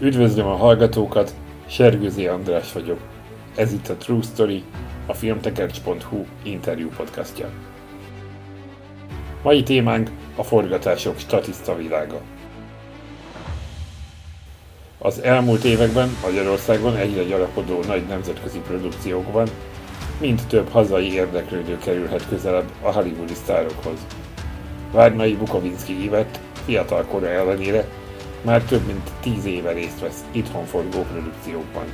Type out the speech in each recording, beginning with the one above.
Üdvözlöm a hallgatókat, Sergőzi András vagyok. Ez itt a True Story, a filmtekercs.hu interjú podcastja. Mai témánk a forgatások statiszta világa. Az elmúlt években Magyarországon egyre gyarapodó nagy nemzetközi produkciókban mind több hazai érdeklődő kerülhet közelebb a hollywoodi sztárokhoz. Várnai Bukovinski Ivett fiatal kora ellenére már több mint tíz éve részt vesz itthon forgó produkciókban.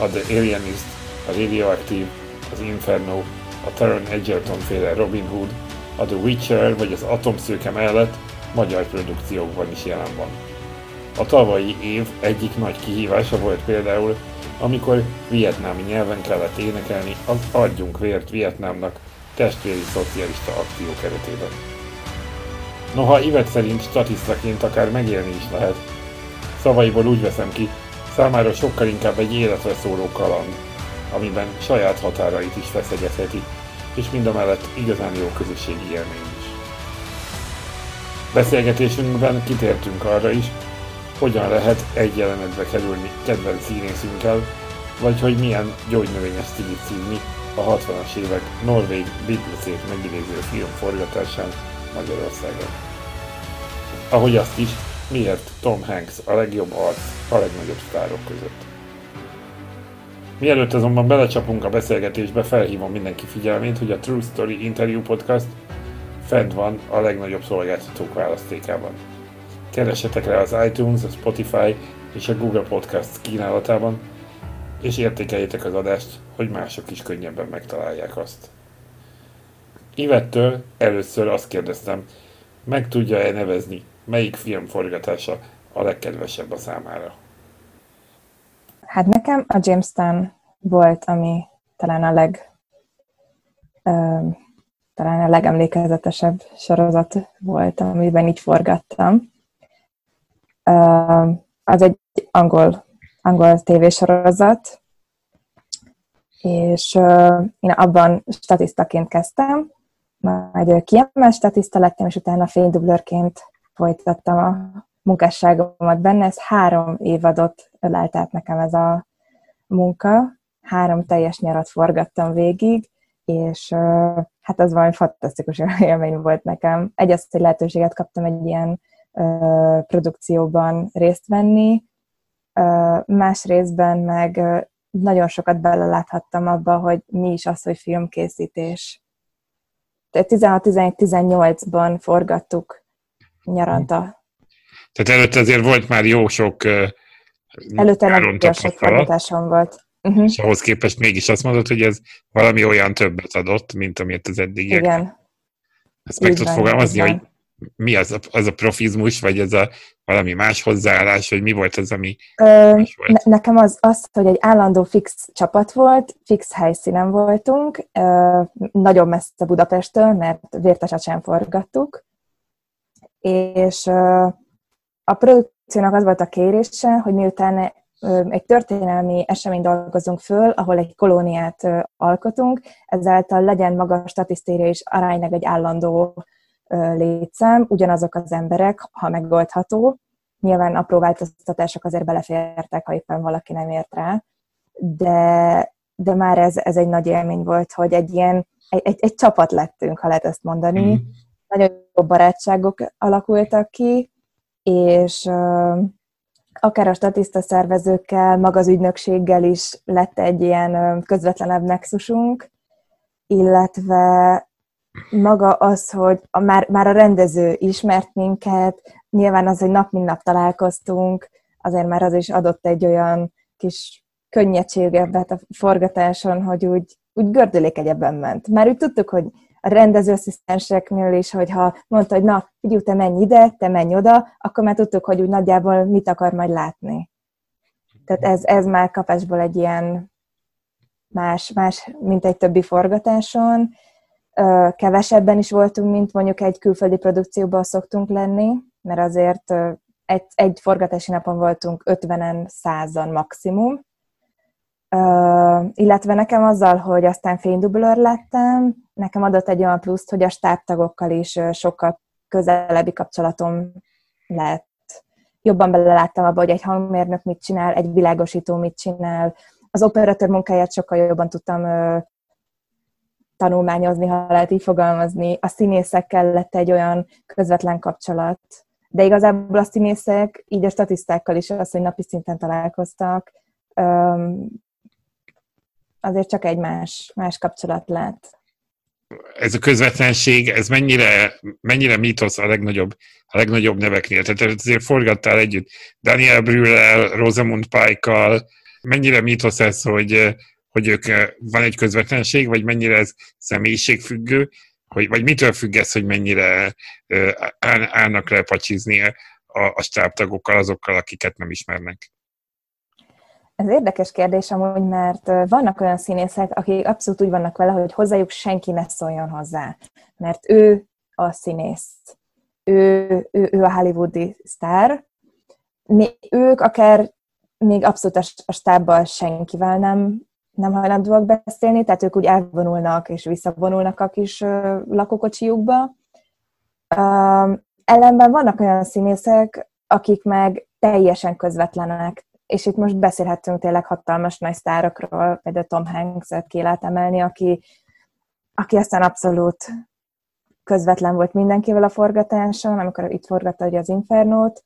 A The Alienist, a Radioactive, az Inferno, a Taron Egerton féle Robin Hood, a The Witcher vagy az Atomszőke mellett magyar produkciókban is jelen van. A tavalyi év egyik nagy kihívása volt például, amikor vietnámi nyelven kellett énekelni az Adjunk vért Vietnámnak testvéri szocialista akció keretében. Noha Ivet szerint statisztaként akár megélni is lehet, szavaiból úgy veszem ki, számára sokkal inkább egy életre szóló kaland, amiben saját határait is feszegetheti, és mindamellett igazán jó közösségi élmény is. Beszélgetésünkben kitértünk arra is, hogyan lehet egy jelenetbe kerülni kedvenc színészünkkel, vagy hogy milyen gyógynövényes cilit szívni a 60-as évek norvég Beatlesét megidéző film forgatásán Magyarországon. Ahogy azt is, miért Tom Hanks a legjobb arc a legnagyobb sztárok között. Mielőtt azonban belecsapunk a beszélgetésbe, felhívom mindenki figyelmét, hogy a True Story Interview Podcast fent van a legnagyobb szolgáltatók választékában. Keresetek rá az iTunes, a Spotify és a Google Podcast kínálatában, és értékeljétek az adást, hogy mások is könnyebben megtalálják azt. Ivettől először azt kérdeztem, meg tudja-e nevezni, melyik film forgatása a legkedvesebb a számára? Hát nekem a Jamestown volt, ami talán a leg ö, talán a legemlékezetesebb sorozat volt, amiben így forgattam. Ö, az egy angol, angol tévésorozat, és ö, én abban statisztaként kezdtem, majd kiemelt statiszta lettem, és utána fénydublőrként folytattam a munkásságomat benne. Ez három évadot ölelt át nekem ez a munka. Három teljes nyarat forgattam végig, és hát az valami fantasztikus élmény volt nekem. Egy azt, hogy lehetőséget kaptam egy ilyen produkcióban részt venni, más részben meg nagyon sokat beleláthattam abba, hogy mi is az, hogy filmkészítés. 16-18-ban forgattuk nyaranta. Tehát előtte azért volt már jó sok Előtte nagyon sok forgatásom volt. Uh-huh. És ahhoz képest mégis azt mondod, hogy ez valami olyan többet adott, mint amit az eddigiek. Igen. Ezt meg tudod fogalmazni, hogy mi az a, az a profizmus, vagy ez a valami más hozzáállás, vagy mi volt az, ami Ö, volt? Ne, nekem az, az, hogy egy állandó fix csapat volt, fix helyszínen voltunk, ö, nagyon messze Budapesttől, mert Vértesat sem forgattuk, és ö, a produkciónak az volt a kérése, hogy miután egy történelmi eseményt dolgozunk föl, ahol egy kolóniát alkotunk, ezáltal legyen maga statisztéria is aránylag egy állandó létszám, ugyanazok az emberek, ha megoldható. Nyilván apró változtatások azért belefértek, ha éppen valaki nem ért rá, de, de már ez, ez egy nagy élmény volt, hogy egy ilyen, egy, egy, egy csapat lettünk, ha lehet ezt mondani. Mm. Nagyon jó barátságok alakultak ki, és akár a statiszta szervezőkkel, maga az ügynökséggel is lett egy ilyen közvetlenebb nexusunk, illetve maga az, hogy a, már, már a rendező ismert minket, nyilván az, hogy nap mint nap találkoztunk, azért már az is adott egy olyan kis könnyedséget a forgatáson, hogy úgy, úgy gördülék egyebben ment. Már úgy tudtuk, hogy a rendezőasszisztenseknél is, hogyha mondta, hogy na, figyelj, te menj ide, te menj oda, akkor már tudtuk, hogy úgy nagyjából mit akar majd látni. Tehát ez, ez már kapásból egy ilyen más, más, mint egy többi forgatáson. Kevesebben is voltunk, mint mondjuk egy külföldi produkcióban szoktunk lenni, mert azért egy, egy forgatási napon voltunk 50-en, 100-an maximum, Uh, illetve nekem azzal, hogy aztán fénydublőr lettem, nekem adott egy olyan pluszt, hogy a stábtagokkal is sokkal közelebbi kapcsolatom lett. jobban beleláttam abba, hogy egy hangmérnök mit csinál, egy világosító mit csinál. Az operatőr munkáját sokkal jobban tudtam ö, tanulmányozni, ha lehet így fogalmazni. A színészekkel lett egy olyan közvetlen kapcsolat. De igazából a színészek, így a statisztákkal is az, hogy napi szinten találkoztak, azért csak egy más, más kapcsolat lett ez a közvetlenség, ez mennyire, mennyire mítosz a legnagyobb, a legnagyobb neveknél? Tehát azért forgattál együtt Daniel Brühl-el, Rosamund Pike-kal, mennyire mítosz ez, hogy, hogy ők van egy közvetlenség, vagy mennyire ez személyiségfüggő, hogy, vagy mitől függ ez, hogy mennyire állnak le pacsizni a, a stábtagokkal, azokkal, akiket nem ismernek? Ez érdekes kérdés amúgy, mert vannak olyan színészek, akik abszolút úgy vannak vele, hogy hozzájuk senki ne szóljon hozzá. Mert ő a színész. Ő, ő, ő a hollywoodi sztár. Mi, ők akár még abszolút a stábbal senkivel nem, nem hajlandóak beszélni, tehát ők úgy elvonulnak és visszavonulnak a kis lakókocsiukba. ellenben vannak olyan színészek, akik meg teljesen közvetlenek, és itt most beszélhetünk tényleg hatalmas nagy sztárokról, például Tom Hanks-et ki lehet emelni, aki, aki aztán abszolút közvetlen volt mindenkivel a forgatáson, amikor itt forgatta ugye az Infernót.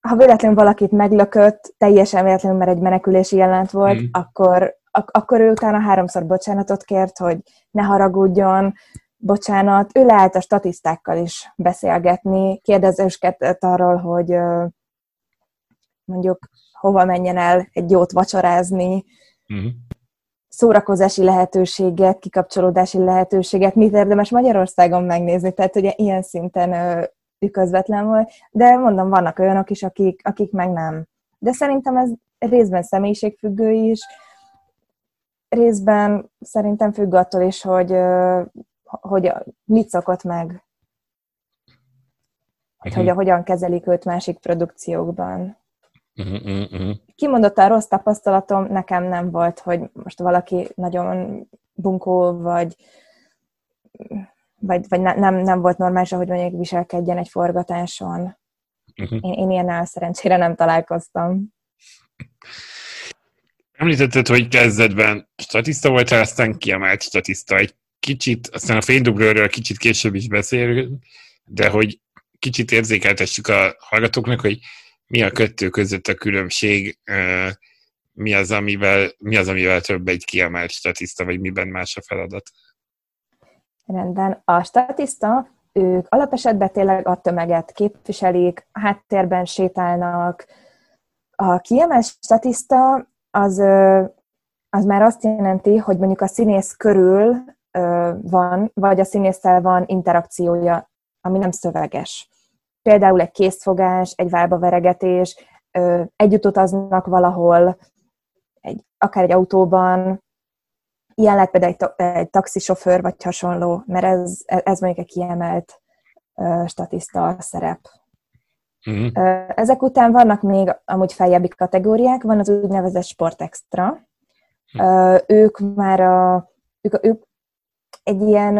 Ha véletlenül valakit meglökött, teljesen véletlenül, mert egy menekülési jelent volt, mm. akkor, ak- akkor ő utána háromszor bocsánatot kért, hogy ne haragudjon, bocsánat. Ő leállt a statisztákkal is beszélgetni, kérdezőskedett arról, hogy mondjuk hova menjen el egy jót vacsorázni, uh-huh. szórakozási lehetőséget, kikapcsolódási lehetőséget, mit érdemes Magyarországon megnézni, tehát ugye ilyen szinten közvetlen volt, de mondom, vannak olyanok is, akik, akik meg nem. De szerintem ez részben személyiségfüggő is, részben szerintem függ attól is, hogy, hogy mit szokott meg. Hát, hogy hogyan kezelik őt másik produkciókban. Uh-huh, uh-huh. Kimondottan rossz tapasztalatom nekem nem volt, hogy most valaki nagyon bunkó, vagy, vagy, vagy ne, nem, nem volt normális, ahogy mondjuk viselkedjen egy forgatáson. Uh-huh. Én, én ilyennel szerencsére nem találkoztam. Említetted, hogy kezdetben statiszta volt, aztán kiemelt statiszta. Egy kicsit, aztán a fénydublőről kicsit később is beszélünk, de hogy kicsit érzékeltessük a hallgatóknak, hogy mi a kettő között a különbség, mi az, amivel, mi az, amivel több egy kiemelt statiszta, vagy miben más a feladat? Rendben. A statiszta, ők alapesetben tényleg a tömeget képviselik, háttérben sétálnak. A kiemelt statiszta az, az már azt jelenti, hogy mondjuk a színész körül van, vagy a színésszel van interakciója, ami nem szöveges például egy készfogás, egy veregetés, együtt utaznak valahol, egy, akár egy autóban, ilyen lehet például egy, egy taxisofőr vagy hasonló, mert ez, ez mondjuk egy kiemelt statiszta szerep. Uh-huh. Ezek után vannak még amúgy feljebbi kategóriák, van az úgynevezett sportextra. Uh-huh. Ők már a, ők, ők egy ilyen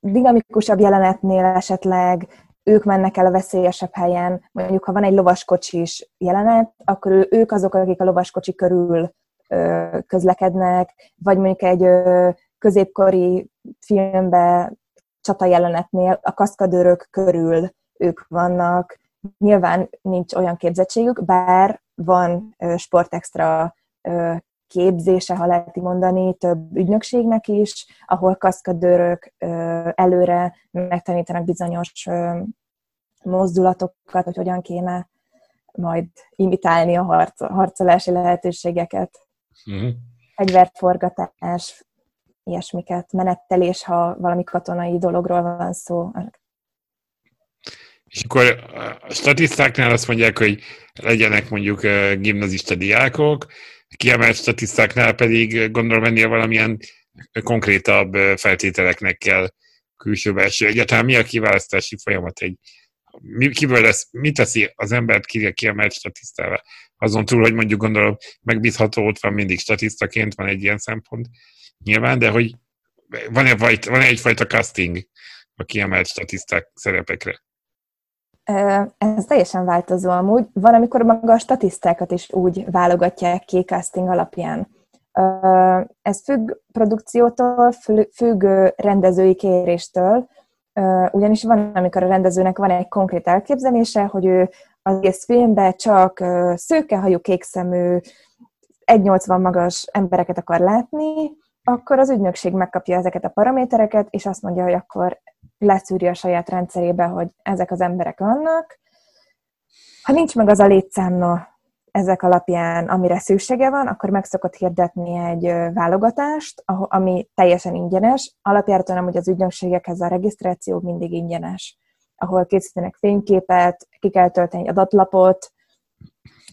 dinamikusabb jelenetnél esetleg ők mennek el a veszélyesebb helyen, mondjuk ha van egy lovaskocsis jelenet, akkor ők azok, akik a lovaskocsi körül közlekednek, vagy mondjuk egy középkori filmbe csata jelenetnél a kaszkadőrök körül ők vannak. Nyilván nincs olyan képzettségük, bár van sportextra képzése, ha lehet mondani, több ügynökségnek is, ahol kaszkadőrök előre megtanítanak bizonyos mozdulatokat, hogy hogyan kéne majd imitálni a harc, harcolási lehetőségeket. Uh-huh. Fegyverforgatás, ilyesmiket, menettelés, ha valami katonai dologról van szó. És akkor a statisztáknál azt mondják, hogy legyenek mondjuk gimnazista diákok, kiemelt statisztáknál pedig gondolom ennél valamilyen konkrétabb feltételeknek kell külső belső. Egyáltalán mi a kiválasztási folyamat egy kiből lesz, mi teszi az embert ki, kiemelt statisztával? Azon túl, hogy mondjuk gondolom megbízható, ott van mindig statisztaként, van egy ilyen szempont nyilván, de hogy van-e, van-e egyfajta casting a kiemelt statiszták szerepekre? Ez teljesen változó amúgy. Van, amikor maga a statisztákat is úgy válogatják ki casting alapján. Ez függ produkciótól, függ rendezői kéréstől, ugyanis van, amikor a rendezőnek van egy konkrét elképzelése, hogy ő az egész filmben csak szőkehajú, kékszemű, 1,80 magas embereket akar látni, akkor az ügynökség megkapja ezeket a paramétereket, és azt mondja, hogy akkor leszűri a saját rendszerébe, hogy ezek az emberek vannak. Ha nincs meg az a létszámna ezek alapján, amire szüksége van, akkor meg szokott hirdetni egy válogatást, ami teljesen ingyenes. Alapjáraton hogy az ügynökségekhez a regisztráció mindig ingyenes, ahol készítenek fényképet, ki kell tölteni adatlapot,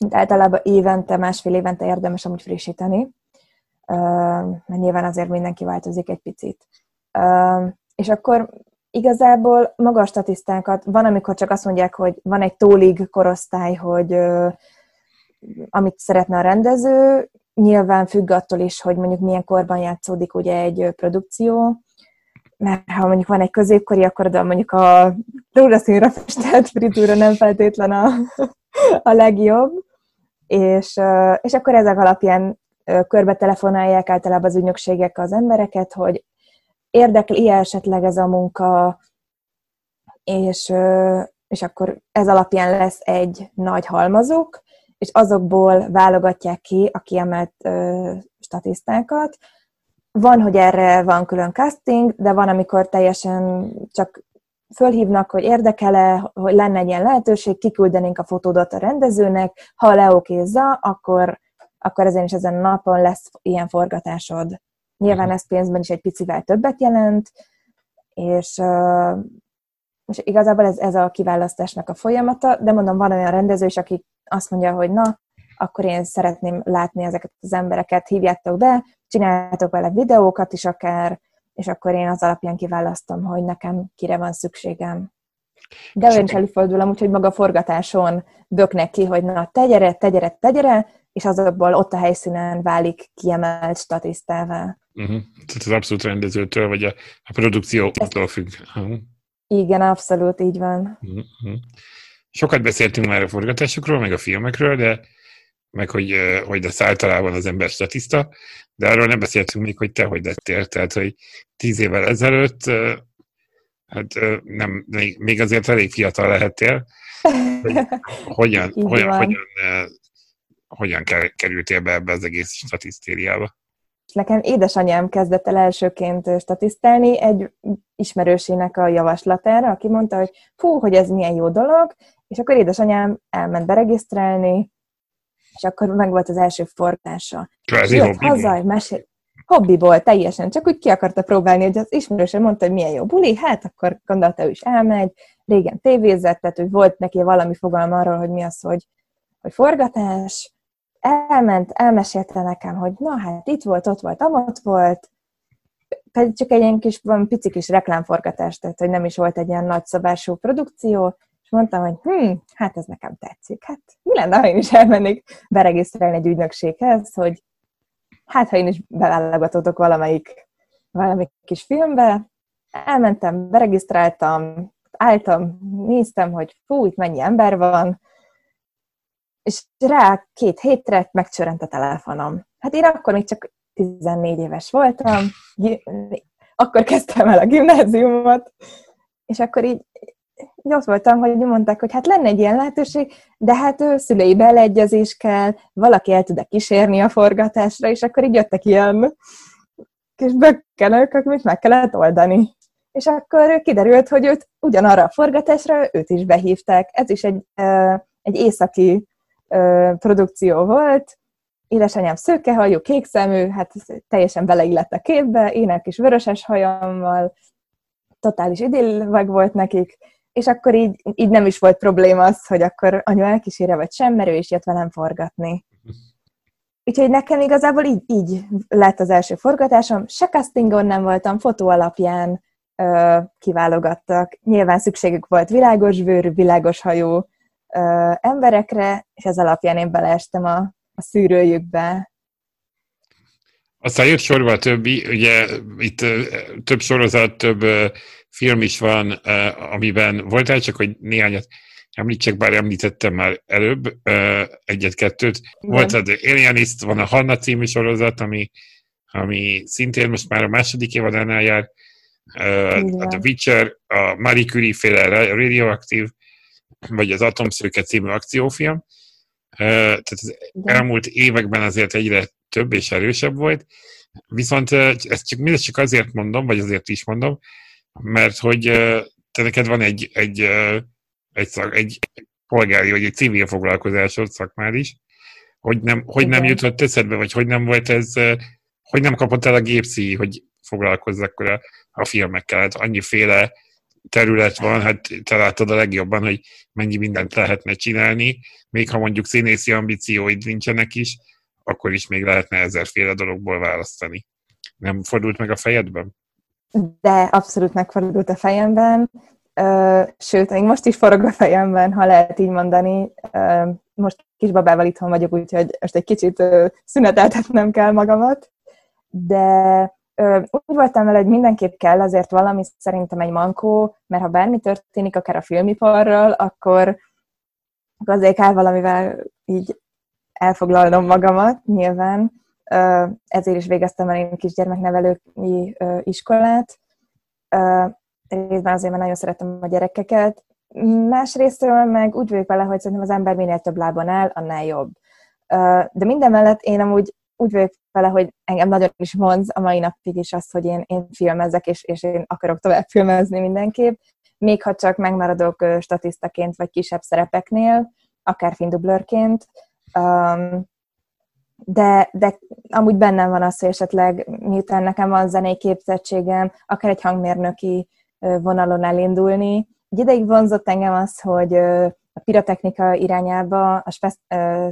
de általában évente, másfél évente érdemes amúgy frissíteni, mert nyilván azért mindenki változik egy picit. És akkor igazából maga a statisztákat, van, amikor csak azt mondják, hogy van egy tólig korosztály, hogy amit szeretne a rendező, nyilván függ attól is, hogy mondjuk milyen korban játszódik ugye egy produkció, mert ha mondjuk van egy középkori, akkor oda mondjuk a rózsaszínre festett fritúra nem feltétlen a, a legjobb, és, és akkor ezek alapján körbe telefonálják általában az ügynökségek az embereket, hogy érdekli esetleg ez a munka, és, és akkor ez alapján lesz egy nagy halmazuk, és azokból válogatják ki a kiemelt ö, statisztákat. Van, hogy erre van külön casting, de van, amikor teljesen csak fölhívnak, hogy érdekele, hogy lenne egy ilyen lehetőség, kiküldenénk a fotódat a rendezőnek, ha leokézza, akkor, akkor ezen is ezen a napon lesz ilyen forgatásod. Nyilván ez pénzben is egy picivel többet jelent, és, és igazából ez, ez a kiválasztásnak a folyamata, de mondom, van olyan rendező is, aki azt mondja, hogy na, akkor én szeretném látni ezeket az embereket, hívjátok be, csináljátok vele videókat is akár, és akkor én az alapján kiválasztom, hogy nekem kire van szükségem. De olyan is előfordul amúgy, hogy maga a forgatáson böknek ki, hogy na, te gyere, te gyere, te gyere, és azokból ott a helyszínen válik kiemelt statisztává. Uh-huh. Tehát az abszolút rendezőtől, vagy a, a produkciótól függ. Uh-huh. Igen, abszolút így van. Uh-huh. Sokat beszéltünk már a forgatásokról, meg a filmekről, de meg hogy, hogy lesz általában az ember statiszta, de arról nem beszéltünk még, hogy te hogy lettél. Tehát, hogy tíz évvel ezelőtt, hát nem, még azért elég fiatal lehettél. Hogy hogyan, hogyan, hogyan, hogyan kerültél be ebbe az egész statisztériába? Nekem édesanyám kezdett el elsőként statisztálni egy ismerősének a javaslatára, aki mondta, hogy fú, hogy ez milyen jó dolog, és akkor édesanyám elment beregisztrálni, és akkor meg volt az első forgása. Kvázi haza, mesél, hobbiból teljesen, csak úgy ki akarta próbálni, hogy az ismerősen mondta, hogy milyen jó buli, hát akkor gondolta, ő is elmegy, régen tévézett, tehát hogy volt neki valami fogalma arról, hogy mi az, hogy, hogy forgatás, elment, elmesélte nekem, hogy na hát itt volt, ott volt, amott volt, pedig csak egy ilyen kis, van pici kis reklámforgatás, tehát hogy nem is volt egy ilyen nagyszabású produkció, és mondtam, hogy hm, hát ez nekem tetszik. Hát mi lenne, ha én is elmennék beregisztrálni egy ügynökséghez, hogy hát ha én is beválogatódok valamelyik, valamelyik kis filmbe, elmentem, beregisztráltam, álltam, néztem, hogy fú, itt mennyi ember van, és rá két hétre megcsörent a telefonom. Hát én akkor még csak 14 éves voltam, akkor kezdtem el a gimnáziumot, és akkor így ott voltam, hogy mondták, hogy hát lenne egy ilyen lehetőség, de hát ő szülői beleegyezés kell, valaki el tud-e kísérni a forgatásra, és akkor így jöttek ilyen kis bökkenők, amit meg kellett oldani. És akkor kiderült, hogy őt ugyanarra a forgatásra őt is behívták. Ez is egy, egy északi produkció volt, édesanyám szőkehajú, kékszemű, hát teljesen beleillett a képbe, ének is vöröses hajammal, totális idill meg volt nekik, és akkor így, így nem is volt probléma az, hogy akkor anyu elkísére vagy sem, mert ő is jött velem forgatni. Úgyhogy nekem igazából így, így lett az első forgatásom. Se castingon nem voltam, fotó alapján ö, kiválogattak. Nyilván szükségük volt világos bőrű, világos hajú ö, emberekre, és ez alapján én beleestem a, a szűrőjükbe. Aztán jött sorba a többi, ugye itt több sorozat, több film is van, amiben voltál, csak hogy néhányat említsek, bár említettem már előbb egyet-kettőt. Volt az Alienist, van a Hanna című sorozat, ami, ami szintén most már a második évadánál jár. Uh, a The Witcher, a Marie Curie féle Radioactive, vagy az Atomszőke című akciófilm. Tehát az elmúlt években azért egyre több és erősebb volt. Viszont ezt csak, mindezt csak azért mondom, vagy azért is mondom, mert hogy te neked van egy, egy, egy, szak, egy polgári, vagy egy civil foglalkozásod, szakmád is, hogy nem, hogy nem jutott eszedbe, vagy hogy nem volt ez, hogy nem kapott el a gépszí, hogy foglalkozz akkor a, a filmekkel. Hát annyiféle terület van, hát te látod a legjobban, hogy mennyi mindent lehetne csinálni, még ha mondjuk színészi ambícióid nincsenek is, akkor is még lehetne ezerféle dologból választani. Nem fordult meg a fejedben? De abszolút megfordult a fejemben, sőt, még most is forog a fejemben, ha lehet így mondani. Most kisbabával itthon vagyok, úgyhogy most egy kicsit szüneteltetnem kell magamat, de úgy voltam vele, hogy mindenképp kell azért valami szerintem egy mankó, mert ha bármi történik, akár a filmiparral, akkor azért kell valamivel így elfoglalnom magamat, nyilván. Ezért is végeztem el én kisgyermeknevelői iskolát. Részben azért, mert nagyon szeretem a gyerekeket. Másrésztről meg úgy vagyok vele, hogy szerintem az ember minél több lábon áll, annál jobb. De minden mellett én amúgy úgy vagyok vele, hogy engem nagyon is vonz a mai napig is az, hogy én, én filmezek, és, és én akarok tovább filmezni mindenképp, még ha csak megmaradok statisztaként, vagy kisebb szerepeknél, akár findublőrként. Um, de, de amúgy bennem van az, hogy esetleg miután nekem van zenei képzettségem, akár egy hangmérnöki vonalon elindulni. Egy ideig vonzott engem az, hogy a pirotechnika irányába a spe-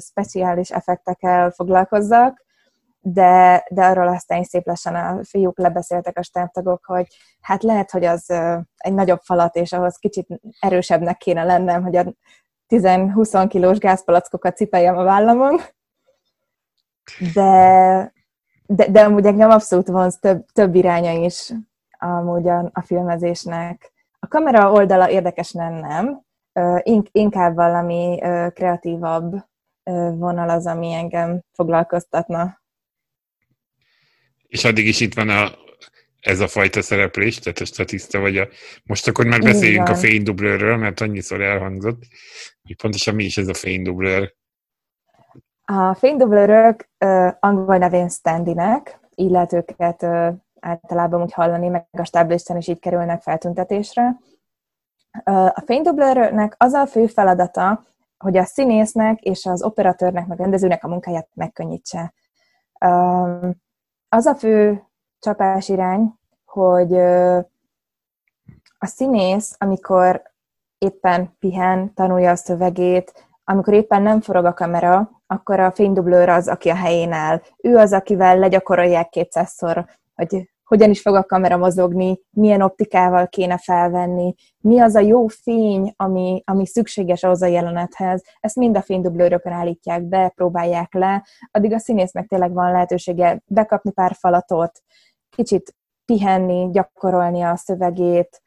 speciális effektekkel foglalkozzak, de, de arról aztán szép lassan a fiúk lebeszéltek a stábtagok, hogy hát lehet, hogy az egy nagyobb falat, és ahhoz kicsit erősebbnek kéne lennem, hogy a 10-20 kilós gázpalackokat cipeljem a vállamon. De, de, de amúgy engem abszolút vonz több, több iránya is amúgy a, a filmezésnek. A kamera oldala érdekesen nem, inkább valami kreatívabb vonal az, ami engem foglalkoztatna. És addig is itt van a, ez a fajta szereplés, tehát a statiszta vagy a... Most akkor már beszéljünk a fénydublőről, mert annyiszor elhangzott, hogy pontosan mi is ez a fénydublőr. A fénydublőrök angol nevén standinek, így lehet őket általában úgy hallani, meg a stáblisten is így kerülnek feltüntetésre. A fénydublőrnek az a fő feladata, hogy a színésznek és az operatőrnek, meg rendezőnek a munkáját megkönnyítse. Az a fő csapás irány, hogy a színész, amikor éppen pihen, tanulja a szövegét, amikor éppen nem forog a kamera, akkor a fénydublőr az, aki a helyén áll. Ő az, akivel legyakorolják kétszázszor, hogy hogyan is fog a kamera mozogni, milyen optikával kéne felvenni, mi az a jó fény, ami, ami szükséges ahhoz a jelenethez. Ezt mind a fénydublőrökön állítják be, próbálják le, addig a színésznek tényleg van lehetősége bekapni pár falatot, kicsit pihenni, gyakorolni a szövegét,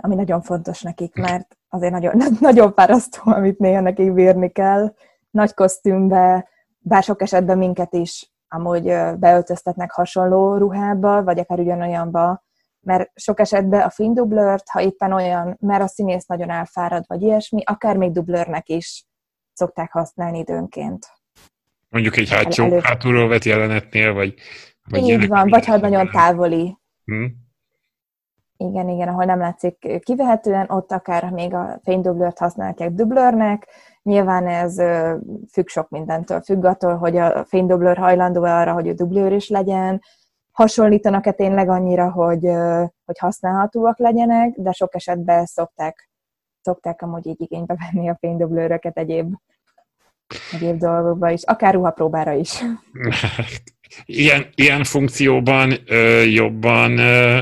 ami nagyon fontos nekik, mert azért nagyon, nagyon fárasztó, amit néha nekik bírni kell. Nagy kosztümbe, bár sok esetben minket is amúgy beöltöztetnek hasonló ruhába, vagy akár ugyanolyanba, mert sok esetben a fénydublőrt, ha éppen olyan, mert a színész nagyon elfárad, vagy ilyesmi, akár még dublőrnek is szokták használni időnként. Mondjuk egy hátsó, El, hátulról vett jelenetnél, vagy... vagy Így van, vagy ha nagyon távoli. Hmm. Igen, igen, ahol nem látszik kivehetően, ott akár még a fénydublőrt használják dublőrnek, Nyilván ez függ sok mindentől, függ attól, hogy a fénydoblőr hajlandó arra, hogy a dublőr is legyen, hasonlítanak-e tényleg annyira, hogy, hogy használhatóak legyenek, de sok esetben szokták, szokták amúgy így igénybe venni a fénydoblőröket egyéb, egyéb dolgokba is, akár ruhapróbára is. Ilyen, ilyen funkcióban ö, jobban ö,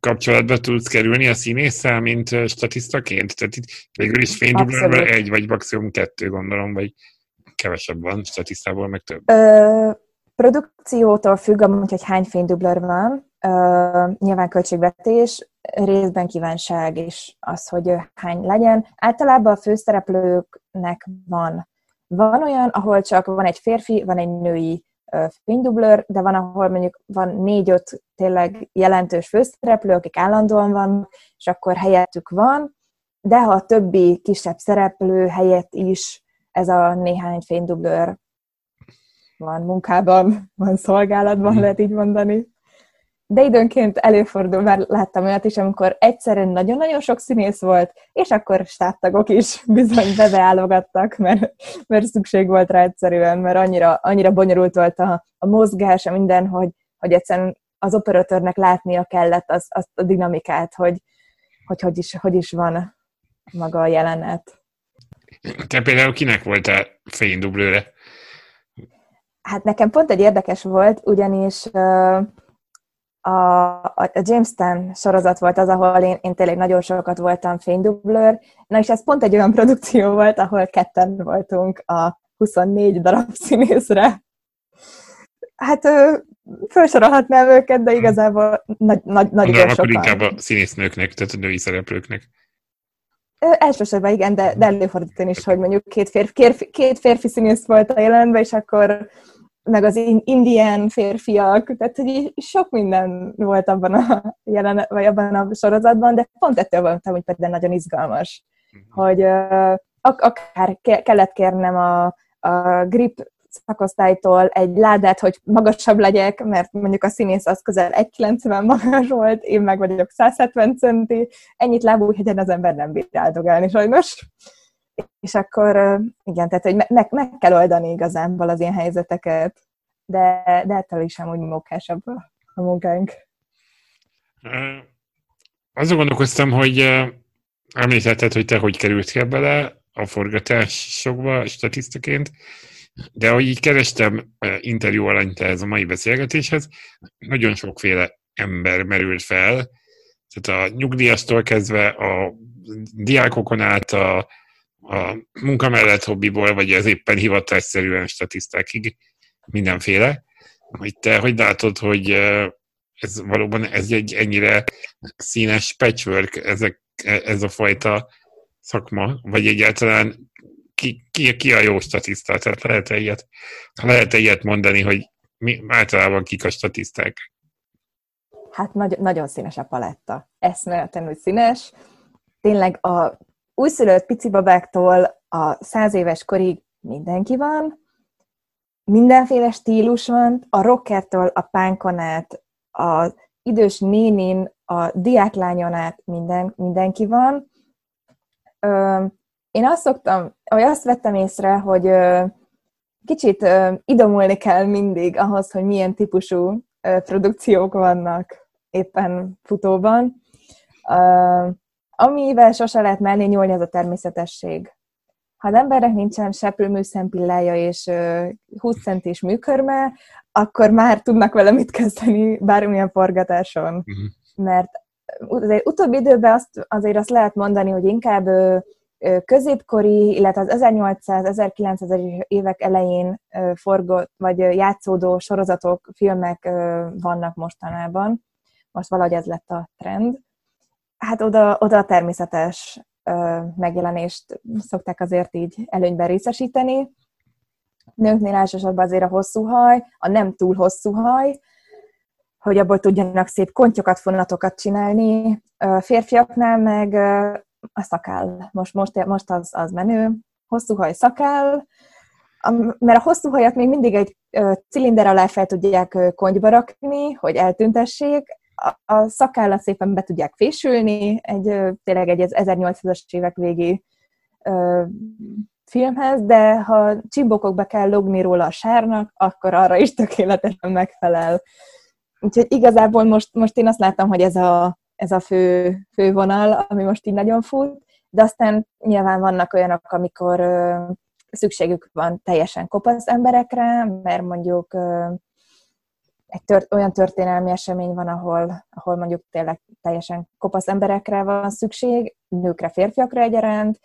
kapcsolatba tudsz kerülni a színésszel, mint statisztaként? Tehát itt végül is fénydublőrből egy, vagy maximum kettő, gondolom, vagy kevesebb van, statisztából meg több. Ö, produkciótól függ amúgy, hogy hány fénydublőr van. Uh, nyilván költségvetés, részben kívánság is az, hogy hány legyen. Általában a főszereplőknek van. Van olyan, ahol csak van egy férfi, van egy női fénydublőr, de van, ahol mondjuk van négy-öt tényleg jelentős főszereplő, akik állandóan van, és akkor helyettük van, de ha a többi kisebb szereplő helyett is ez a néhány fénydublőr van munkában, van szolgálatban, mm. lehet így mondani. De időnként előfordul, mert láttam olyat is, amikor egyszerűen nagyon-nagyon sok színész volt, és akkor stábtagok is bizony bebeállogattak, mert, mert szükség volt rá egyszerűen, mert annyira, annyira bonyolult volt a, a mozgás, a minden, hogy, hogy egyszerűen az operatőrnek látnia kellett az, azt a dinamikát, hogy hogy, hogy, is, hogy is van maga a jelenet. Te például kinek volt a fénydublőre? Hát nekem pont egy érdekes volt, ugyanis a, a Jamestown sorozat volt az, ahol én, én tényleg nagyon sokat voltam fénydublőr, na és ez pont egy olyan produkció volt, ahol ketten voltunk a 24 darab színészre. Hát felsorolhatnám őket, de igazából nagy, nagy, nagy Gondolom, akkor inkább a színésznőknek, tehát a női szereplőknek. Elsősorban igen, de, de előfordult is, hogy mondjuk két férfi, két férfi színész volt a jelenben, és akkor meg az indián férfiak, tehát hogy sok minden volt abban a jelen, vagy abban a sorozatban, de pont ettől voltam, hogy például nagyon izgalmas, uh-huh. hogy uh, ak- akár ke- kellett kérnem a, a grip szakosztálytól egy ládát, hogy magasabb legyek, mert mondjuk a színész az közel 1,90 magas volt, én meg vagyok 170 centi, ennyit lábújhegyen az ember nem bír áldogálni sajnos. És akkor igen, tehát hogy meg, meg kell oldani igazából az ilyen helyzeteket, de, de ettől is amúgy mókásabb a munkánk. Azon gondolkoztam, hogy említetted, hogy te hogy kerültél bele a forgatásokba statisztaként, de ahogy így kerestem interjú alanyt ez a mai beszélgetéshez, nagyon sokféle ember merült fel, tehát a nyugdíjastól kezdve a diákokon át a a munka mellett hobbiból, vagy az éppen hivatásszerűen statisztákig, mindenféle. Hogy te hogy látod, hogy ez valóban ez egy ennyire színes patchwork, ezek, ez a fajta szakma, vagy egyáltalán ki, ki, ki a jó statiszta? Tehát lehet-e ilyet, lehet-e ilyet mondani, hogy mi, általában kik a statiszták? Hát nagy, nagyon színes a paletta. Eszméletlenül színes. Tényleg a újszülött pici babáktól a száz éves korig mindenki van, mindenféle stílus van, a rockertől a pánkon át, az idős nénin, a diáklányon át minden, mindenki van. Én azt szoktam, vagy azt vettem észre, hogy kicsit idomulni kell mindig ahhoz, hogy milyen típusú produkciók vannak éppen futóban. Amivel sose lehet mellé nyúlni, az a természetesség. Ha az embernek nincsen seprő műszempillája és 20 centis műkörme, akkor már tudnak vele mit kezdeni bármilyen forgatáson. Uh-huh. Mert azért utóbbi időben azt, azért azt lehet mondani, hogy inkább középkori, illetve az 1800-1900 évek elején forgott, vagy játszódó sorozatok, filmek vannak mostanában. Most valahogy ez lett a trend. Hát oda, oda a természetes megjelenést szokták azért így előnyben részesíteni. Nőknél elsősorban azért a hosszú haj, a nem túl hosszú haj, hogy abból tudjanak szép kontyokat, fonatokat csinálni. A férfiaknál meg a szakál. Most, most, most az, az menő. Hosszú haj, szakál, mert a hosszú hajat még mindig egy cilinder alá fel tudják kontyba rakni, hogy eltüntessék, a szakállat szépen be tudják fésülni, egy, tényleg egy 1800-as évek végi ö, filmhez, de ha csibokokba kell logni róla a sárnak, akkor arra is tökéletesen megfelel. Úgyhogy igazából most, most én azt láttam, hogy ez a, ez a fő, fő vonal, ami most így nagyon fut, de aztán nyilván vannak olyanok, amikor ö, szükségük van teljesen kopasz emberekre, mert mondjuk ö, egy tört, olyan történelmi esemény van, ahol, ahol mondjuk tényleg teljesen kopasz emberekre van szükség, nőkre, férfiakra egyaránt,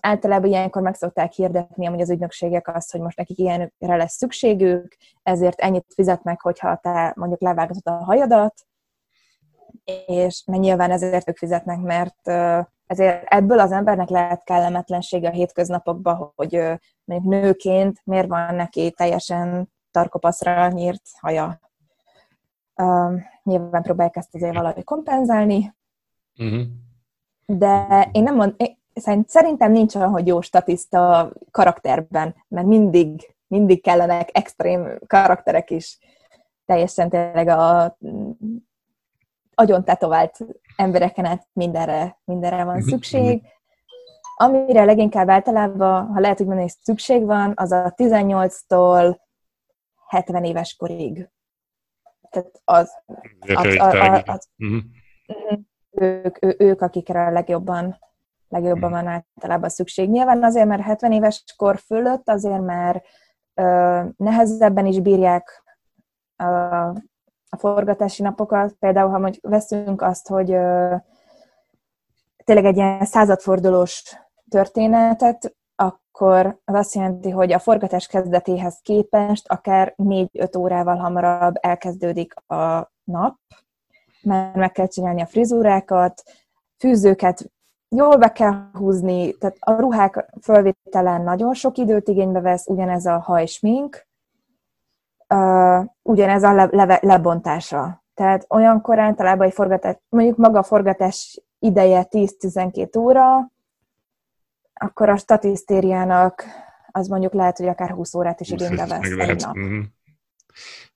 általában ilyenkor meg szokták hirdetni amúgy az ügynökségek azt, hogy most nekik ilyenre lesz szükségük, ezért ennyit fizetnek, hogyha te mondjuk levágod a hajadat, és mert nyilván ezért ők fizetnek, mert ezért ebből az embernek lehet kellemetlensége a hétköznapokban, hogy mondjuk nőként miért van neki teljesen tarkopaszra nyírt haja. Uh, nyilván próbálják ezt azért valahogy kompenzálni, uh-huh. de én nem mond, én, szerintem nincs olyan, hogy jó statiszta karakterben, mert mindig, mindig kellenek extrém karakterek is. Teljesen tényleg a agyon tetovált embereken át mindenre, mindenre van mhm, szükség. Mhm. Amire leginkább általában, ha lehet úgy mondani, szükség van, az a 18-tól 70 éves korig. Tehát az, az, az, az, az uh-huh. ők, ő, ők, akikre a legjobban, legjobban van általában szükség. Nyilván azért, mert 70 éves kor fölött, azért, mert ö, nehezebben is bírják a, a forgatási napokat. Például, ha mondjuk veszünk azt, hogy ö, tényleg egy ilyen századfordulós történetet, akkor az azt jelenti, hogy a forgatás kezdetéhez képest akár 4-5 órával hamarabb elkezdődik a nap, mert meg kell csinálni a frizúrákat, fűzőket jól be kell húzni, tehát a ruhák fölvételen nagyon sok időt igénybe vesz, ugyanez a hajsmink, ugyanez a le, le, lebontása. Tehát olyankor általában egy forgatás, mondjuk maga a forgatás ideje 10-12 óra, akkor a statisztériának az mondjuk lehet, hogy akár 20 órát is igénybe vesz egy nap. Mm-hmm.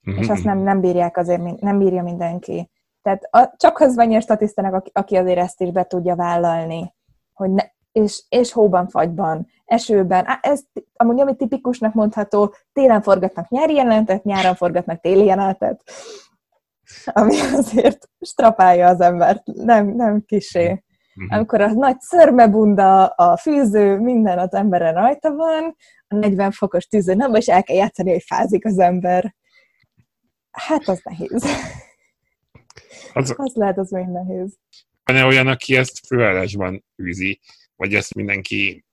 És azt nem, nem bírják azért, nem bírja mindenki. Tehát a, csak az van ilyen statisztának, aki, aki azért ezt is be tudja vállalni, hogy ne, és, és hóban, fagyban, esőben. Ez amúgy ami tipikusnak mondható, télen forgatnak nyári jelentet, nyáron forgatnak téli jelentet, ami azért strapálja az embert, nem, nem kisé. Uh-huh. Amikor a nagy szörmebunda, a fűző, minden az emberen rajta van, a 40 fokos tűző és el kell játszani, hogy fázik az ember. Hát az nehéz. Az, az lehet, az még nehéz. Van-e olyan, aki ezt főállásban űzi, vagy ezt mindenki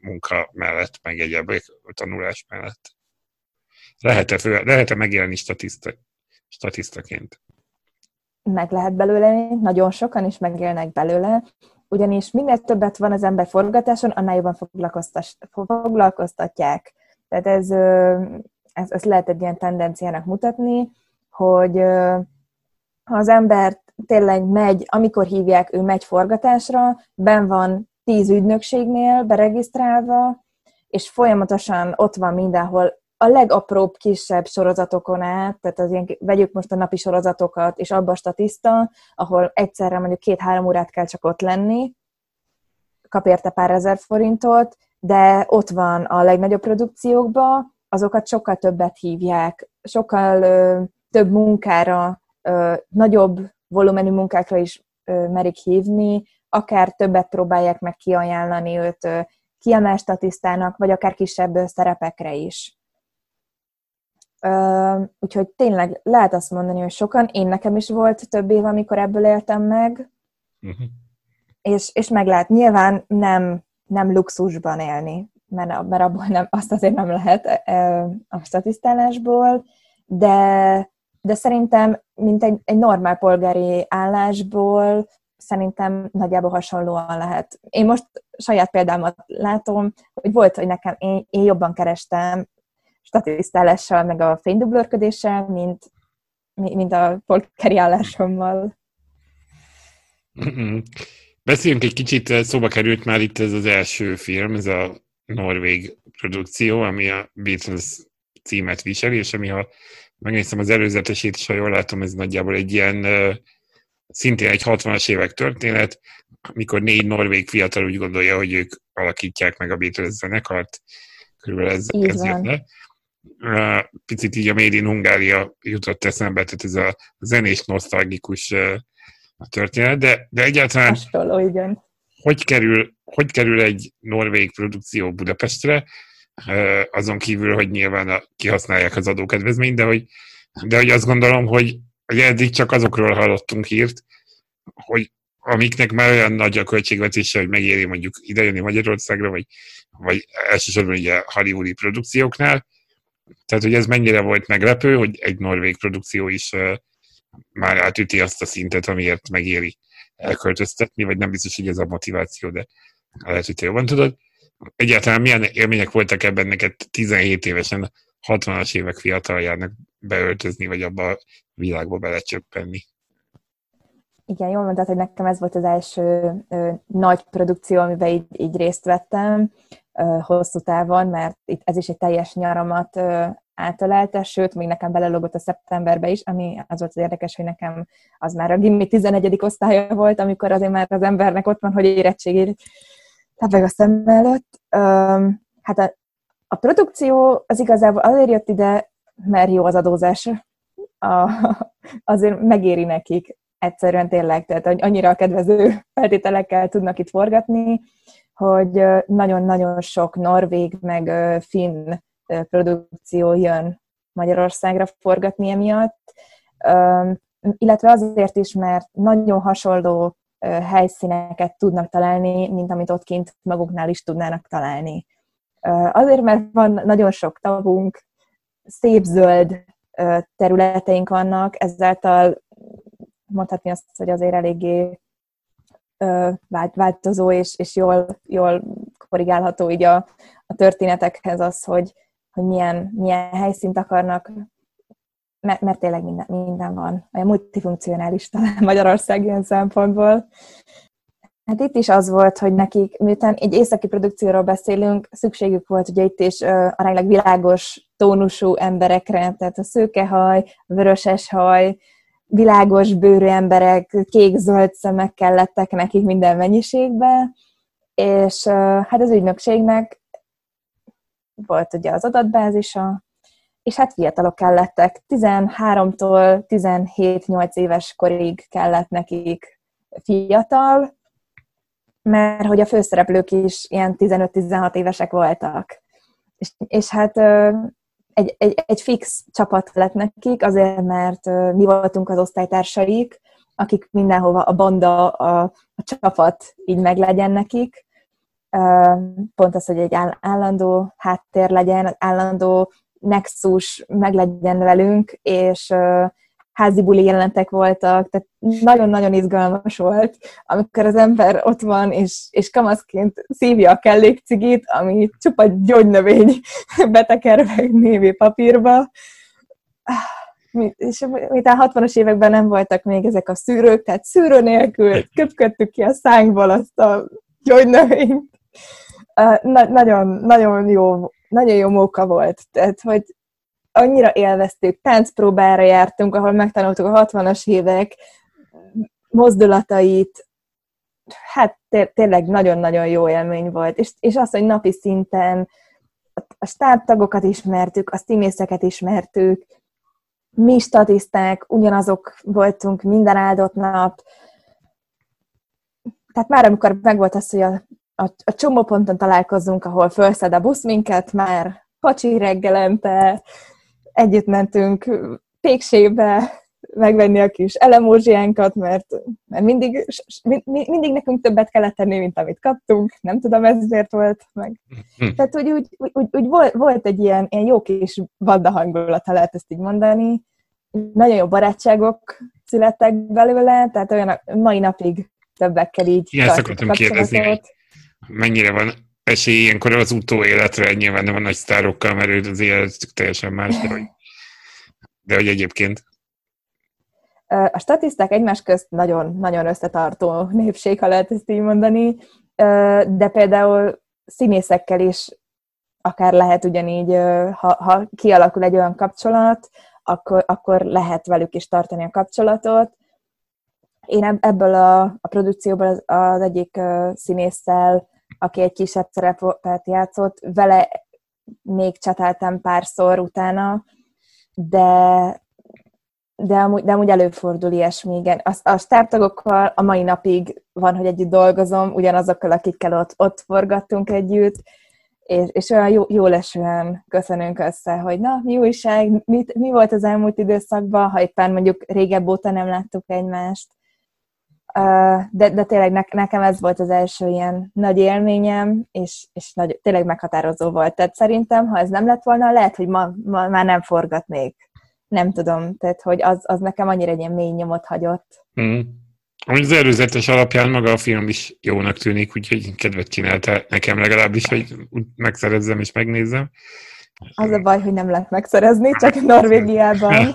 munka mellett, meg egyébként tanulás mellett? Lehet-e, fő, lehet-e megjelenni statiszta, statisztaként? Meg lehet belőle, nagyon sokan is megélnek belőle, ugyanis minél többet van az ember forgatáson, annál jobban foglalkoztatják. Tehát ez, ez, ez lehet egy ilyen tendenciának mutatni, hogy ha az ember tényleg megy, amikor hívják, ő megy forgatásra, ben van tíz ügynökségnél beregisztrálva, és folyamatosan ott van mindenhol a legapróbb, kisebb sorozatokon át, tehát az ilyen, vegyük most a napi sorozatokat, és abba a statiszta, ahol egyszerre mondjuk két-három órát kell csak ott lenni, kap érte pár ezer forintot, de ott van a legnagyobb produkciókban, azokat sokkal többet hívják, sokkal ö, több munkára, ö, nagyobb volumenű munkákra is ö, merik hívni, akár többet próbálják meg kiajánlani őt ö, kiemelt statisztának, vagy akár kisebb szerepekre is. Úgyhogy tényleg lehet azt mondani, hogy sokan, én nekem is volt több év, amikor ebből éltem meg, uh-huh. és, és meg lehet nyilván nem, nem luxusban élni, mert, mert abból nem, azt azért nem lehet a statisztálásból, de, de szerintem, mint egy, egy normál polgári állásból, szerintem nagyjából hasonlóan lehet. Én most saját példámat látom, hogy volt, hogy nekem én, én jobban kerestem statisztálással, meg a fénydublőrködéssel, mint, mint a polgári állásommal. Beszéljünk egy kicsit, szóba került már itt ez az első film, ez a norvég produkció, ami a Beatles címet viseli, és ami ha megnéztem az előzetesét, és ha jól látom, ez nagyjából egy ilyen szintén egy 60-as évek történet, amikor négy norvég fiatal úgy gondolja, hogy ők alakítják meg a Beatles zenekart, körülbelül ez, ez jönne picit így a Made in Hungária jutott eszembe, tehát ez a zenés nosztalgikus történet, de, de egyáltalán Hasonló, igen. Hogy kerül, hogy kerül egy norvég produkció Budapestre, azon kívül, hogy nyilván a, kihasználják az adókedvezményt, de hogy, de hogy azt gondolom, hogy, hogy eddig csak azokról hallottunk hírt, hogy amiknek már olyan nagy a költségvetése, hogy megéri mondjuk idejönni Magyarországra, vagy, vagy elsősorban ugye hollywoodi produkcióknál. Tehát, hogy ez mennyire volt meglepő, hogy egy norvég produkció is már átüti azt a szintet, amiért megéri elköltöztetni, vagy nem biztos, hogy ez a motiváció, de lehet, hogy te jobban tudod. Egyáltalán milyen élmények voltak ebben neked 17 évesen, 60-as évek fiataljának beöltözni, vagy abba a világba belecsöppenni? Igen, jól mondtad, hogy nekem ez volt az első ö, nagy produkció, amiben így, így részt vettem hosszú távon, mert itt ez is egy teljes nyaramat átölelte, sőt, még nekem belelogott a szeptemberbe is, ami az volt az érdekes, hogy nekem az már a gimmi 11. osztálya volt, amikor azért már az embernek ott van, hogy érettségét tepeg a szem előtt. Hát a, a produkció az igazából azért jött ide, mert jó az adózás. A, azért megéri nekik egyszerűen tényleg, tehát annyira kedvező feltételekkel tudnak itt forgatni, hogy nagyon-nagyon sok norvég meg finn produkció jön Magyarországra forgatni emiatt, illetve azért is, mert nagyon hasonló helyszíneket tudnak találni, mint amit ott kint maguknál is tudnának találni. Azért, mert van nagyon sok tavunk, szép zöld területeink vannak, ezáltal mondhatni azt, hogy azért eléggé változó és, és jól, jól korrigálható így a, a történetekhez az, hogy, hogy milyen, milyen helyszínt akarnak, mert, mert tényleg minden, minden van. Olyan multifunkcionális talán Magyarország ilyen szempontból. Hát itt is az volt, hogy nekik, miután egy északi produkcióról beszélünk, szükségük volt ugye itt is uh, aránylag világos tónusú emberekre, tehát a szőkehaj, a vöröses haj, világos bőrű emberek, kék-zöld szemekkel lettek nekik minden mennyiségben, és hát az ügynökségnek volt ugye az adatbázisa, és hát fiatalok kellettek. 13-tól 17-8 éves korig kellett nekik fiatal, mert hogy a főszereplők is ilyen 15-16 évesek voltak. És, és hát egy, egy, egy fix csapat lett nekik, azért, mert mi voltunk az osztálytársaik, akik mindenhova a banda, a, a csapat így meglegyen nekik. Pont az, hogy egy állandó háttér legyen, állandó nexus meglegyen velünk, és házi buli jelenetek voltak, tehát nagyon-nagyon izgalmas volt, amikor az ember ott van, és, és kamaszként szívja a kellékcigit, ami csupa gyógynövény betekerve névi papírba. És miután 60-as években nem voltak még ezek a szűrők, tehát szűrő nélkül köpködtük ki a szánkból azt a gyógynövényt. Na, nagyon, nagyon jó, nagyon jó móka volt. Tehát, hogy annyira élveztük, táncpróbára jártunk, ahol megtanultuk a 60-as évek mozdulatait, hát tényleg nagyon-nagyon jó élmény volt. És, és az, hogy napi szinten a stábtagokat ismertük, a színészeket ismertük, mi statiszták, ugyanazok voltunk minden áldott nap. Tehát már amikor megvolt az, hogy a, a, a csomóponton találkozunk, ahol felszed a busz minket, már pacsi reggelente, együtt mentünk pékségbe megvenni a kis elemózsiánkat, mert, mert mindig, mindig nekünk többet kellett tenni, mint amit kaptunk. Nem tudom, ez miért volt meg. Hm. Tehát úgy, úgy, úgy, úgy volt, volt egy ilyen, ilyen jó kis banda hangulata, lehet ezt így mondani. Nagyon jó barátságok születtek belőle, tehát olyan a mai napig többekkel így Igen, ezt akartam kérdezni, hogy mennyire van esély ilyenkor az utóéletre, nyilván nem a nagy sztárokkal, mert ő az élet teljesen más, de hogy, de hogy egyébként. A statiszták egymás közt nagyon-nagyon összetartó népség, ha lehet ezt így mondani, de például színészekkel is akár lehet ugyanígy, ha, ha kialakul egy olyan kapcsolat, akkor, akkor lehet velük is tartani a kapcsolatot. Én ebből a, a produkcióból az, az egyik színésszel aki egy kisebb szerepet játszott, vele még csatáltam párszor utána, de, de amúgy, de amúgy előfordul ilyesmi, igen. A, a stábtagokkal a mai napig van, hogy együtt dolgozom, ugyanazokkal, akikkel ott, ott forgattunk együtt, és, és olyan jó, jó lesően köszönünk össze, hogy na, mi újság, mit, mi volt az elmúlt időszakban, ha éppen mondjuk régebb óta nem láttuk egymást. De, de tényleg ne, nekem ez volt az első ilyen nagy élményem, és, és nagy, tényleg meghatározó volt. Tehát szerintem, ha ez nem lett volna, lehet, hogy ma, ma már nem forgatnék. Nem tudom, tehát hogy az, az nekem annyira egy ilyen mély nyomot hagyott. Mm. Ami az előzetes alapján maga a film is jónak tűnik, úgyhogy kedvet csinálta nekem legalábbis, hogy megszerezzem és megnézzem. Az a baj, hogy nem lehet megszerezni, csak Norvégiában.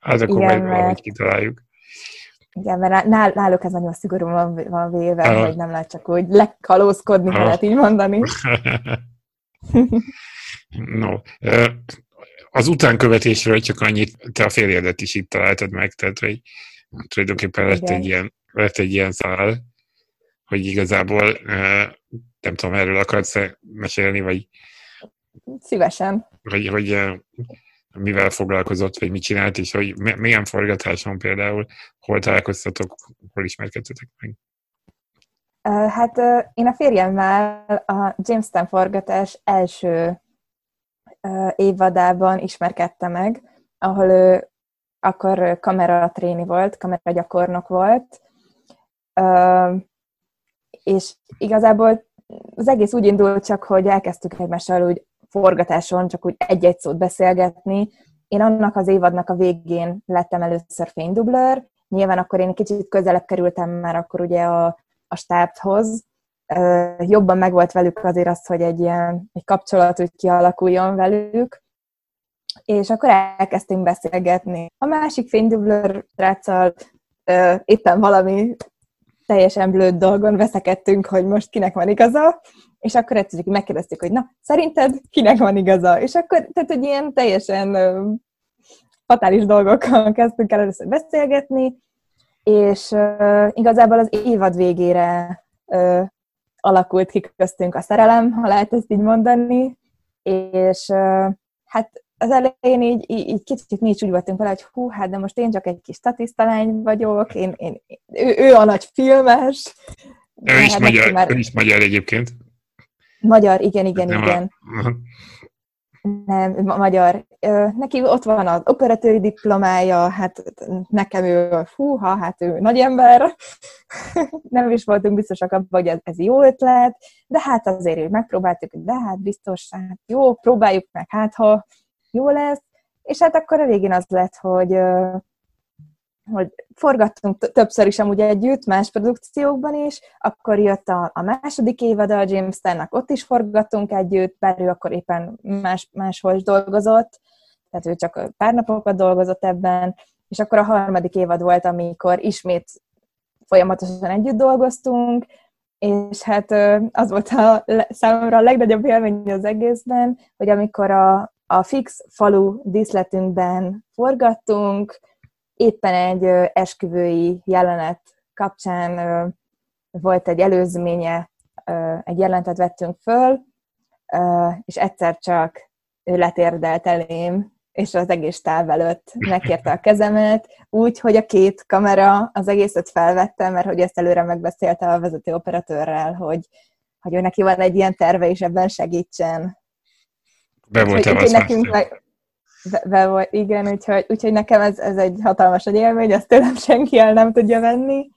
az Igen, majd valahogy kitaláljuk. Igen, mert náluk ez nagyon szigorúan van, van véve, uh. hogy nem lehet csak úgy lekalózkodni, uh. lehet így mondani. no. Az utánkövetésről csak annyit, te a férjedet is itt találtad meg, tehát hogy tulajdonképpen lett egy, ilyen, lett egy ilyen szál, hogy igazából nem tudom, erről akarsz mesélni, vagy Szívesen. Hogy, hogy mivel foglalkozott, vagy mit csinált, és hogy milyen forgatáson például, hol találkoztatok, hol ismerkedtetek meg? Hát én a férjemmel a Jamestown forgatás első évadában ismerkedtem meg, ahol ő akkor kameratréni volt, kameragyakornok volt, és igazából az egész úgy indult csak, hogy elkezdtük egymással úgy forgatáson csak úgy egy-egy szót beszélgetni. Én annak az évadnak a végén lettem először fénydublőr, nyilván akkor én kicsit közelebb kerültem már akkor ugye a, a stábhoz, jobban megvolt velük azért az, hogy egy ilyen egy kapcsolat úgy kialakuljon velük, és akkor elkezdtünk beszélgetni. A másik fénydublőr ráccal éppen valami teljesen blőd dolgon veszekedtünk, hogy most kinek van igaza, és akkor egyszer megkérdeztük, hogy na, szerinted kinek van igaza? És akkor, tehát egy ilyen teljesen fatális dolgokkal kezdtünk el először beszélgetni, és uh, igazából az évad végére uh, alakult ki köztünk a szerelem, ha lehet ezt így mondani, és uh, hát az elején így, így, így kicsit mi is úgy voltunk vele, hogy hú, hát de most én csak egy kis statisztalány vagyok, én, én, ő, ő a nagy filmes. Ő is, hát magyar, már... ő is magyar egyébként. Magyar, igen, igen, nem igen. A... Nem, magyar. Neki ott van az operatőri diplomája, hát nekem ő, húha, hát ő nagy ember. nem is voltunk biztosak abban, hogy ez, ez jó ötlet, de hát azért megpróbáltuk, de hát biztos, hát jó, próbáljuk meg, hát ha jó lesz. És hát akkor a végén az lett, hogy hogy forgattunk többször is amúgy együtt, más produkciókban is, akkor jött a, a második évad a James Stannak, ott is forgattunk együtt, bár ő akkor éppen más, máshol is dolgozott, tehát ő csak pár napokat dolgozott ebben, és akkor a harmadik évad volt, amikor ismét folyamatosan együtt dolgoztunk, és hát az volt a, számomra a legnagyobb élmény az egészben, hogy amikor a, a fix falu díszletünkben forgattunk, éppen egy esküvői jelenet kapcsán volt egy előzménye, egy jelentet vettünk föl, és egyszer csak ő letérdelt elém, és az egész táv előtt megkérte a kezemet, úgy, hogy a két kamera az egészet felvette, mert hogy ezt előre megbeszélte a vezető operatőrrel, hogy, hogy ő neki van egy ilyen terve, és ebben segítsen. Be volt úgyhogy nekünk meg, be, igen, úgyhogy, úgyhogy nekem ez, ez egy hatalmas egy élmény, ezt tőlem senki el nem tudja venni.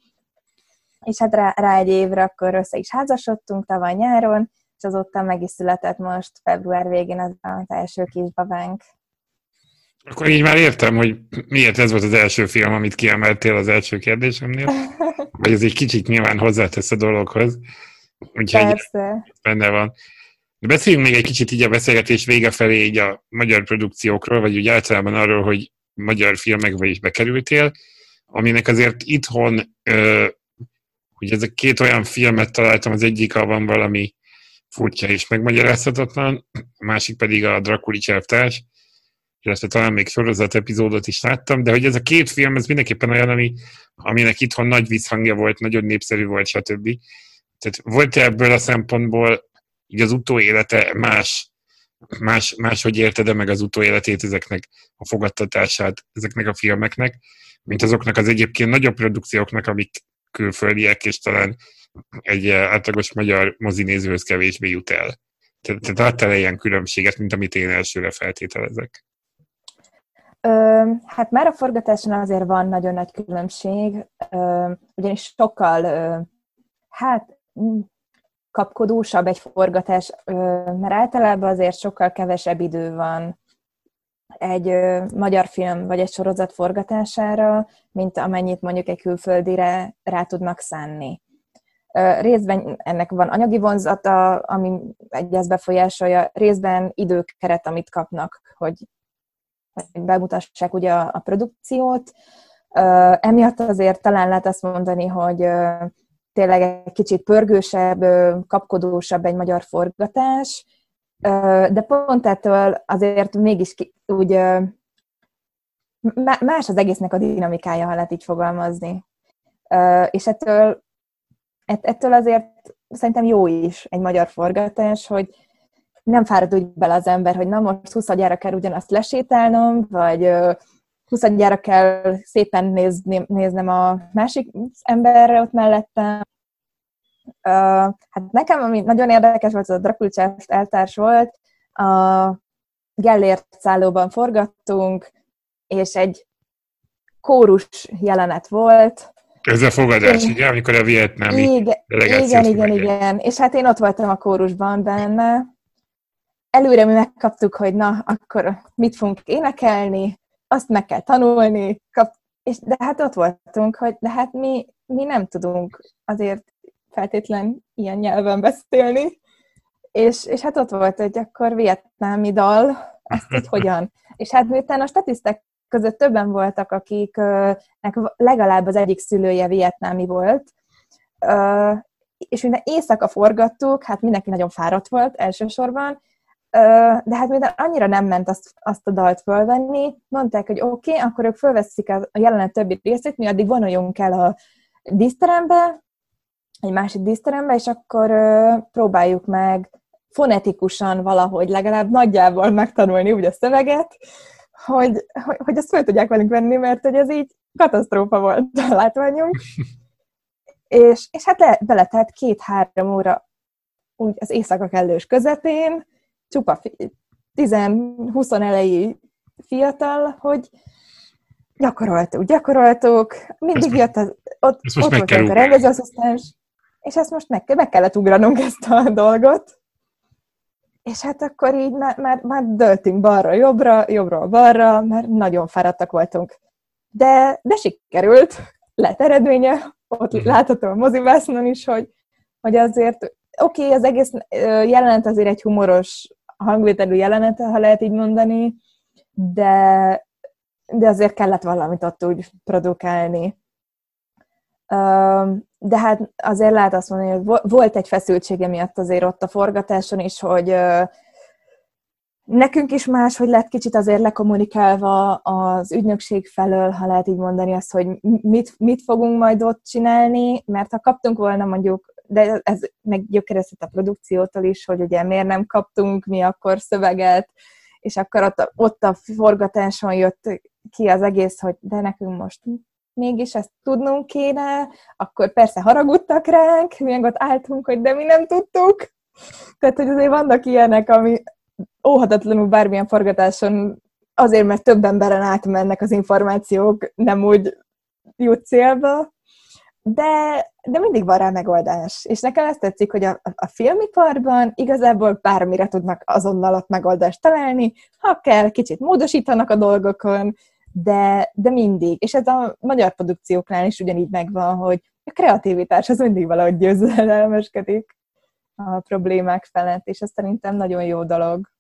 És hát rá, rá egy évre akkor össze is házasodtunk tavaly nyáron, és azóta meg is született most február végén az, az első kisbabánk. Akkor így már értem, hogy miért ez volt az első film, amit kiemeltél az első kérdésemnél. Vagy ez egy kicsit nyilván hozzátesz a dologhoz. Úgyhogy Persze. benne van. Beszéljünk még egy kicsit így a beszélgetés vége felé így a magyar produkciókról, vagy úgy általában arról, hogy magyar filmekbe is bekerültél, aminek azért itthon, ö, hogy ezek két olyan filmet találtam, az egyik van valami furcsa és megmagyarázhatatlan, a másik pedig a Drakuli cselvtárs, illetve talán még sorozat epizódot is láttam, de hogy ez a két film, ez mindenképpen olyan, ami, aminek itthon nagy visszhangja volt, nagyon népszerű volt, stb. Tehát volt -e ebből a szempontból így az utóélete más, más, máshogy érted meg az utóéletét ezeknek a fogadtatását, ezeknek a filmeknek, mint azoknak az egyébként nagyobb produkcióknak, amik külföldiek, és talán egy átlagos magyar mozinézőhöz kevésbé jut el. Tehát láttál ilyen különbséget, mint amit én elsőre feltételezek? Ö, hát már a forgatáson azért van nagyon nagy különbség, ö, ugyanis sokkal, ö, hát kapkodósabb egy forgatás, mert általában azért sokkal kevesebb idő van egy magyar film vagy egy sorozat forgatására, mint amennyit mondjuk egy külföldire rá tudnak szánni. Részben ennek van anyagi vonzata, ami egyez befolyásolja, részben időkeret, amit kapnak, hogy bemutassák ugye a, a produkciót. Emiatt azért talán lehet azt mondani, hogy tényleg egy kicsit pörgősebb, kapkodósabb egy magyar forgatás, de pont ettől azért mégis ki, úgy más az egésznek a dinamikája, ha lehet így fogalmazni. És ettől, ettől azért szerintem jó is egy magyar forgatás, hogy nem fárad úgy bele az ember, hogy na most 20 gyára kell ugyanazt lesétálnom, vagy 20 gyára kell szépen nézni, néznem a másik emberre ott mellettem. Uh, hát nekem, ami nagyon érdekes volt, az a Drakulcsást eltárs volt, a Gellért szállóban forgattunk, és egy kórus jelenet volt. Ez a fogadás, én... ugye, amikor a vietnámi igen, igen, igen, igen. És hát én ott voltam a kórusban benne, előre mi megkaptuk, hogy na, akkor mit fogunk énekelni, azt meg kell tanulni, kap, és de hát ott voltunk, hogy de hát mi, mi nem tudunk azért feltétlen ilyen nyelven beszélni, és, és hát ott volt egy akkor vietnámi dal, ezt így hogyan. És hát miután a statisztek között többen voltak, akiknek legalább az egyik szülője vietnámi volt, és minden éjszaka forgattuk, hát mindenki nagyon fáradt volt elsősorban, de hát mivel annyira nem ment azt, azt a dalt fölvenni, mondták, hogy oké, okay, akkor ők fölveszik a jelenet többi részét, mi addig vonuljunk el a díszterembe, egy másik díszterembe, és akkor próbáljuk meg fonetikusan valahogy legalább nagyjából megtanulni úgy a szöveget, hogy, hogy, hogy ezt fel tudják velünk venni, mert hogy ez így katasztrófa volt a látványunk. és, és hát le, beletelt két-három óra úgy az éjszaka kellős közepén, csupa 10-20 elejé fiatal, hogy gyakoroltuk, gyakoroltuk, mindig jött az, ott, ott volt a rendezőasszisztens, és ezt most meg, meg kellett ugranunk ezt a dolgot. És hát akkor így már, már, már döltünk balra-jobbra, jobbra-balra, mert nagyon fáradtak voltunk. De, de sikerült, lett eredménye, ott uh-huh. látható a mozivásznon is, hogy, hogy azért oké, okay, az egész jelenet azért egy humoros hangvételű jelenete, ha lehet így mondani, de, de azért kellett valamit ott úgy produkálni. De hát azért lehet azt mondani, hogy volt egy feszültsége miatt azért ott a forgatáson is, hogy nekünk is más, hogy lett kicsit azért lekommunikálva az ügynökség felől, ha lehet így mondani azt, hogy mit, mit fogunk majd ott csinálni, mert ha kaptunk volna mondjuk de ez meg gyökerezhet a produkciótól is, hogy ugye miért nem kaptunk mi akkor szöveget, és akkor ott a, ott a forgatáson jött ki az egész, hogy de nekünk most mégis ezt tudnunk kéne, akkor persze haragudtak ránk, mi ott álltunk, hogy de mi nem tudtuk. Tehát, hogy azért vannak ilyenek, ami óhatatlanul bármilyen forgatáson azért, mert több emberen átmennek az információk, nem úgy jut célba, de, de mindig van rá megoldás. És nekem ezt tetszik, hogy a, a filmiparban igazából bármire tudnak azonnal ott megoldást találni, ha kell, kicsit módosítanak a dolgokon, de, de mindig. És ez a magyar produkcióknál is ugyanígy megvan, hogy a kreativitás az mindig valahogy győzelmeskedik a problémák felett, és ez szerintem nagyon jó dolog.